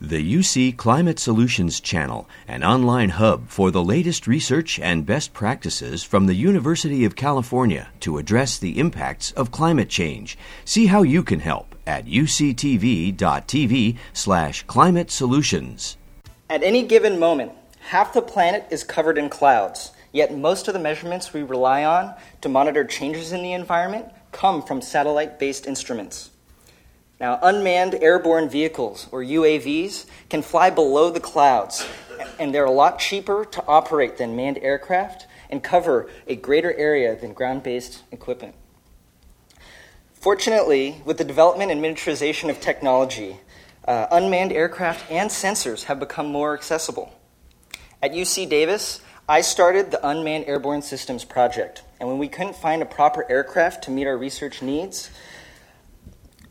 The UC Climate Solutions Channel, an online hub for the latest research and best practices from the University of California to address the impacts of climate change. See how you can help at uctv.tv slash climate solutions. At any given moment, half the planet is covered in clouds, yet most of the measurements we rely on to monitor changes in the environment come from satellite based instruments. Now, unmanned airborne vehicles, or UAVs, can fly below the clouds, and they're a lot cheaper to operate than manned aircraft and cover a greater area than ground based equipment. Fortunately, with the development and miniaturization of technology, uh, unmanned aircraft and sensors have become more accessible. At UC Davis, I started the Unmanned Airborne Systems Project, and when we couldn't find a proper aircraft to meet our research needs,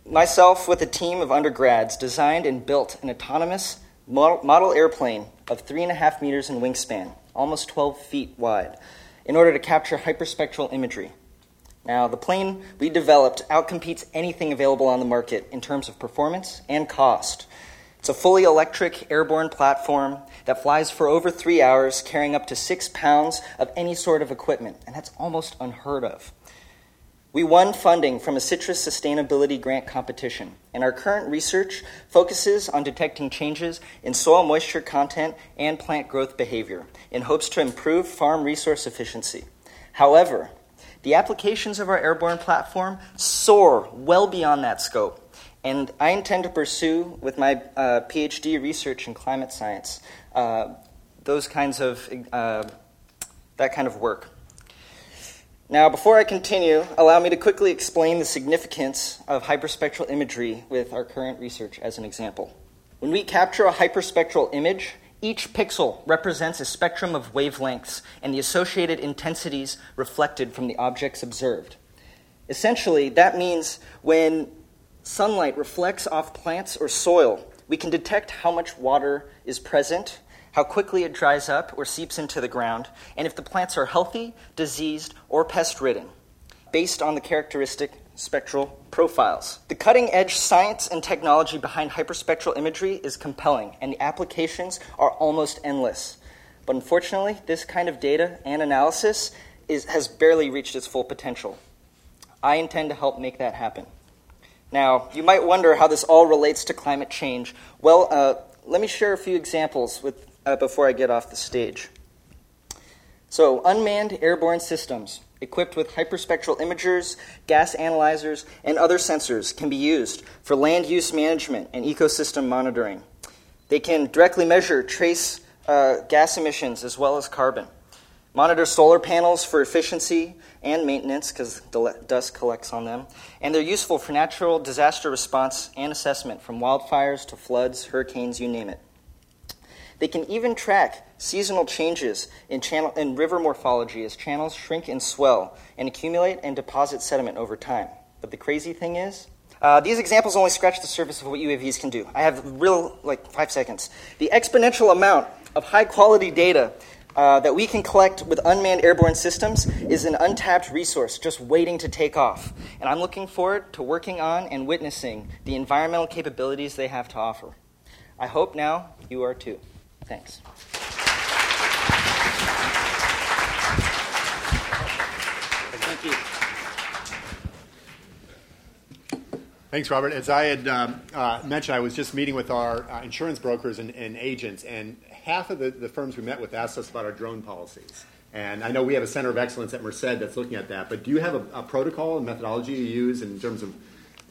Myself, with a team of undergrads, designed and built an autonomous model airplane of three and a half meters in wingspan, almost 12 feet wide, in order to capture hyperspectral imagery. Now, the plane we developed outcompetes anything available on the market in terms of performance and cost. It's a fully electric airborne platform that flies for over three hours, carrying up to six pounds of any sort of equipment, and that's almost unheard of. We won funding from a citrus sustainability grant competition, and our current research focuses on detecting changes in soil moisture content and plant growth behavior in hopes to improve farm resource efficiency. However, the applications of our airborne platform soar well beyond that scope, and I intend to pursue with my uh, PhD research in climate science uh, those kinds of uh, that kind of work. Now, before I continue, allow me to quickly explain the significance of hyperspectral imagery with our current research as an example. When we capture a hyperspectral image, each pixel represents a spectrum of wavelengths and the associated intensities reflected from the objects observed. Essentially, that means when sunlight reflects off plants or soil, we can detect how much water is present how quickly it dries up or seeps into the ground, and if the plants are healthy, diseased, or pest ridden, based on the characteristic spectral profiles. The cutting edge science and technology behind hyperspectral imagery is compelling, and the applications are almost endless. But unfortunately, this kind of data and analysis is, has barely reached its full potential. I intend to help make that happen. Now, you might wonder how this all relates to climate change. Well, uh, let me share a few examples with uh, before I get off the stage. So, unmanned airborne systems equipped with hyperspectral imagers, gas analyzers, and other sensors can be used for land use management and ecosystem monitoring. They can directly measure trace uh, gas emissions as well as carbon, monitor solar panels for efficiency and maintenance because dust collects on them, and they're useful for natural disaster response and assessment from wildfires to floods, hurricanes, you name it. They can even track seasonal changes in, channel, in river morphology as channels shrink and swell and accumulate and deposit sediment over time. But the crazy thing is, uh, these examples only scratch the surface of what UAVs can do. I have real, like, five seconds. The exponential amount of high quality data uh, that we can collect with unmanned airborne systems is an untapped resource just waiting to take off. And I'm looking forward to working on and witnessing the environmental capabilities they have to offer. I hope now you are too. Thanks. Thank you. Thanks, Robert. As I had um, uh, mentioned, I was just meeting with our uh, insurance brokers and, and, agents, and half of the, the, firms we met with asked us about our drone policies. And I know we have a center of excellence at Merced that's looking at that, but do you have a, a protocol and methodology you use in terms of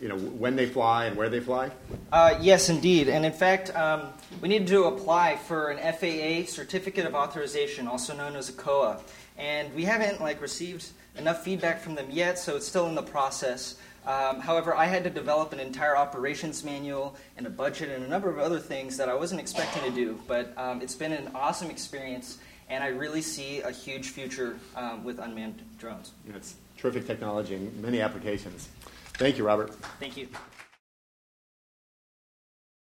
you know, when they fly and where they fly? Uh, yes, indeed. And in fact, um, we need to apply for an FAA certificate of authorization, also known as a COA. And we haven't like received enough feedback from them yet, so it's still in the process. Um, however, I had to develop an entire operations manual and a budget and a number of other things that I wasn't expecting to do. But um, it's been an awesome experience, and I really see a huge future um, with unmanned drones. It's terrific technology and many applications. Thank you, Robert. Thank you.